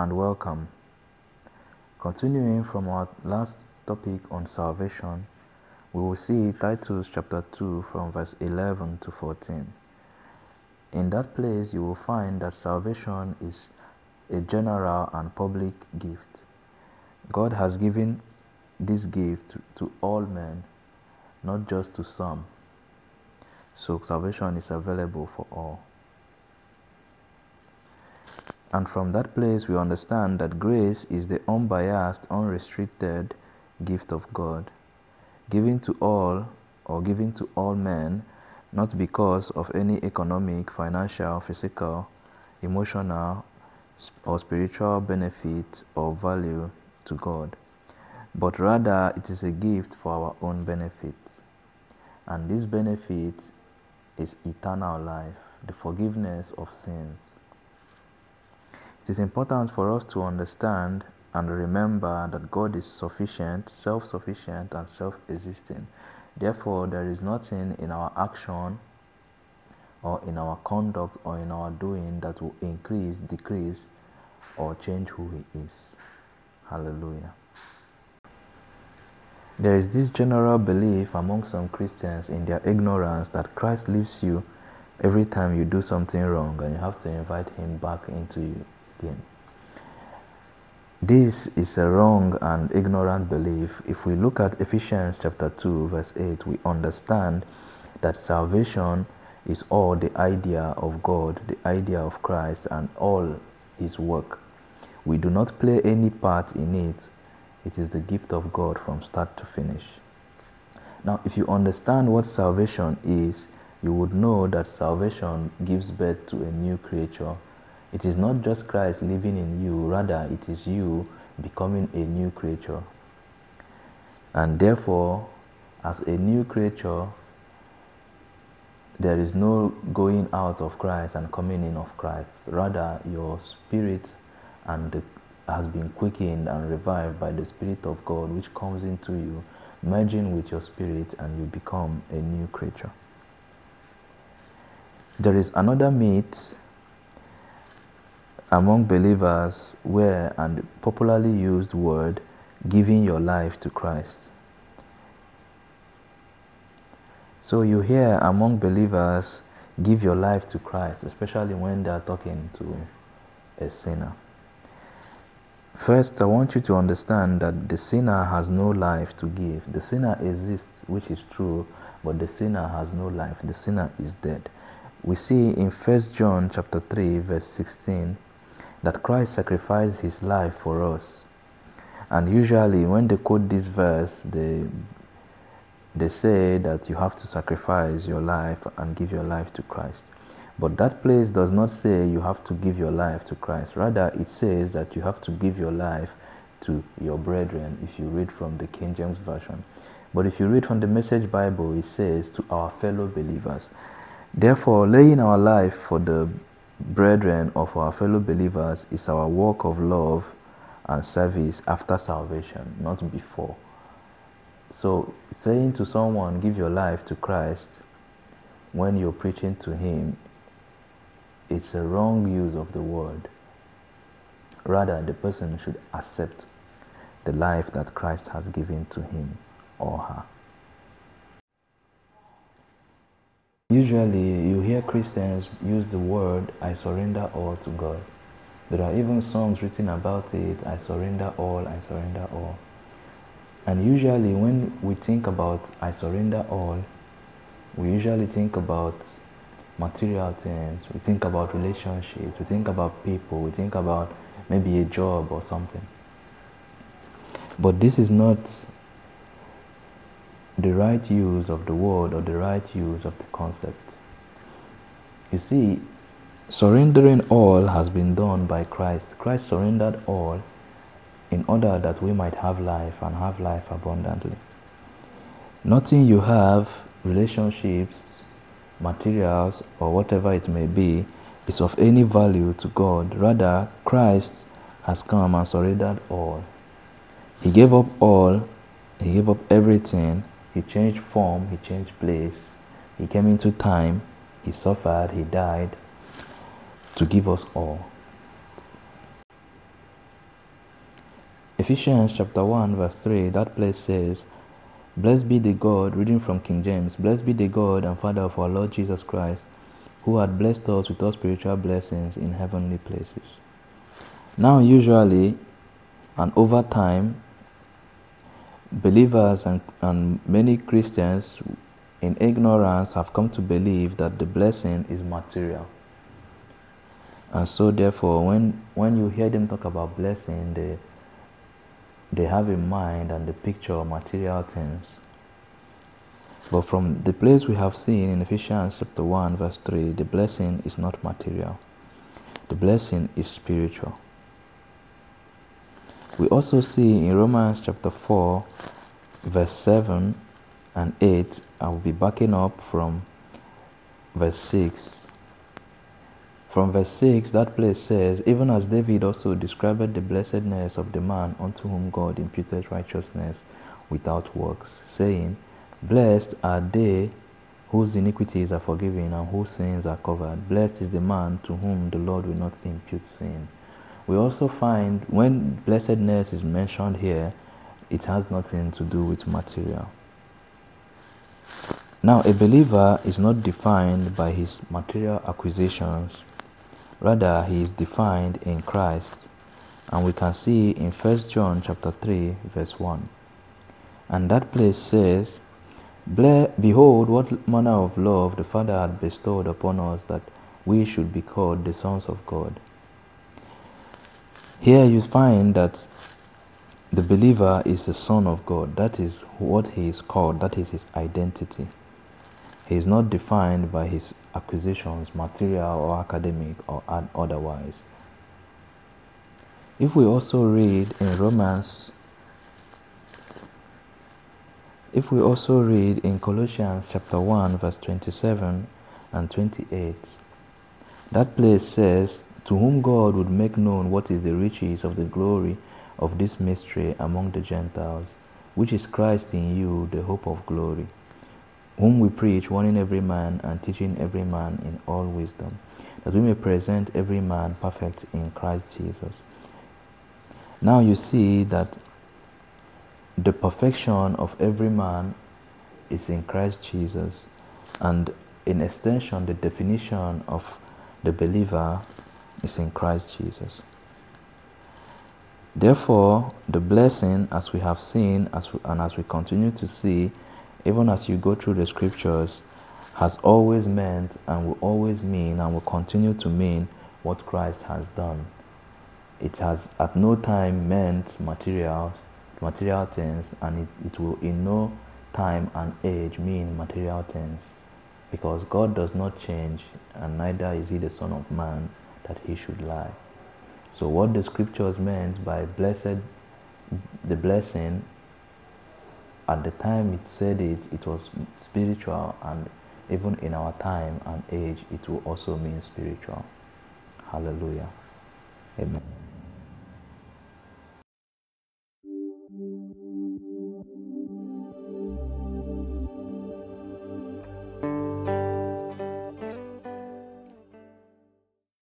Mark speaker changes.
Speaker 1: And welcome. Continuing from our last topic on salvation, we will see Titus chapter 2 from verse 11 to 14. In that place, you will find that salvation is a general and public gift. God has given this gift to all men, not just to some. So, salvation is available for all. And from that place, we understand that grace is the unbiased, unrestricted gift of God, given to all or given to all men, not because of any economic, financial, physical, emotional, or spiritual benefit or value to God, but rather it is a gift for our own benefit. And this benefit is eternal life, the forgiveness of sins. It is important for us to understand and remember that God is sufficient, self sufficient, and self existing. Therefore, there is nothing in our action or in our conduct or in our doing that will increase, decrease, or change who He is. Hallelujah. There is this general belief among some Christians in their ignorance that Christ leaves you every time you do something wrong and you have to invite Him back into you again. This is a wrong and ignorant belief. If we look at Ephesians chapter 2, verse 8, we understand that salvation is all the idea of God, the idea of Christ, and all His work. We do not play any part in it. It is the gift of God from start to finish. Now, if you understand what salvation is, you would know that salvation gives birth to a new creature. It is not just Christ living in you, rather, it is you becoming a new creature. And therefore, as a new creature, there is no going out of Christ and coming in of Christ. Rather, your spirit and the, has been quickened and revived by the Spirit of God, which comes into you, merging with your spirit, and you become a new creature. There is another myth among believers where and popularly used word giving your life to Christ. So you hear among believers give your life to Christ, especially when they are talking to a sinner. First, I want you to understand that the sinner has no life to give. The sinner exists, which is true, but the sinner has no life. The sinner is dead. We see in 1 John chapter 3 verse 16 that Christ sacrificed his life for us. And usually when they quote this verse, they they say that you have to sacrifice your life and give your life to Christ. But that place does not say you have to give your life to Christ. Rather, it says that you have to give your life to your brethren if you read from the King James Version. But if you read from the Message Bible, it says to our fellow believers. Therefore, laying our life for the brethren of our fellow believers is our work of love and service after salvation, not before. So, saying to someone, give your life to Christ when you're preaching to Him, it's a wrong use of the word. Rather, the person should accept the life that Christ has given to him or her. Usually, you hear Christians use the word, I surrender all to God. There are even songs written about it, I surrender all, I surrender all. And usually, when we think about I surrender all, we usually think about material things, we think about relationships, we think about people, we think about maybe a job or something. But this is not the right use of the word or the right use of the concept. You see, surrendering all has been done by Christ. Christ surrendered all in order that we might have life and have life abundantly. Nothing you have, relationships, materials, or whatever it may be, is of any value to God. Rather, Christ has come and surrendered all. He gave up all, He gave up everything. He changed form, He changed place. He came into time, He suffered, He died to give us all. Ephesians chapter 1, verse 3, that place says, Blessed be the God, reading from King James, blessed be the God and Father of our Lord Jesus Christ, who had blessed us with all spiritual blessings in heavenly places. Now, usually, and over time, believers and, and many Christians in ignorance have come to believe that the blessing is material. And so, therefore, when, when you hear them talk about blessing, they, they have in mind and the picture of material things. But from the place we have seen in Ephesians chapter 1, verse 3, the blessing is not material, the blessing is spiritual. We also see in Romans chapter 4, verse 7 and 8, I will be backing up from verse 6 from verse 6, that place says, Even as David also described the blessedness of the man unto whom God imputed righteousness without works, saying, Blessed are they whose iniquities are forgiven and whose sins are covered. Blessed is the man to whom the Lord will not impute sin. We also find when blessedness is mentioned here, it has nothing to do with material. Now, a believer is not defined by his material acquisitions Rather, he is defined in Christ, and we can see in 1 John chapter 3, verse 1. And that place says, Behold, what manner of love the Father had bestowed upon us that we should be called the sons of God. Here you find that the believer is the son of God. That is what he is called, that is his identity. He is not defined by his acquisitions, material or academic or otherwise. If we also read in Romans, if we also read in Colossians chapter 1, verse 27 and 28, that place says, To whom God would make known what is the riches of the glory of this mystery among the Gentiles, which is Christ in you, the hope of glory whom we preach, warning every man and teaching every man in all wisdom, that we may present every man perfect in Christ Jesus. Now you see that the perfection of every man is in Christ Jesus, and in extension, the definition of the believer is in Christ Jesus. Therefore, the blessing, as we have seen, as we, and as we continue to see, even as you go through the scriptures, has always meant and will always mean and will continue to mean what Christ has done. It has at no time meant materials, material things, and it, it will in no time and age mean material things. Because God does not change, and neither is he the Son of Man that he should lie. So, what the scriptures meant by blessed, the blessing at the time it said it, it was spiritual, and even in our time and age, it will also mean spiritual. Hallelujah. Amen.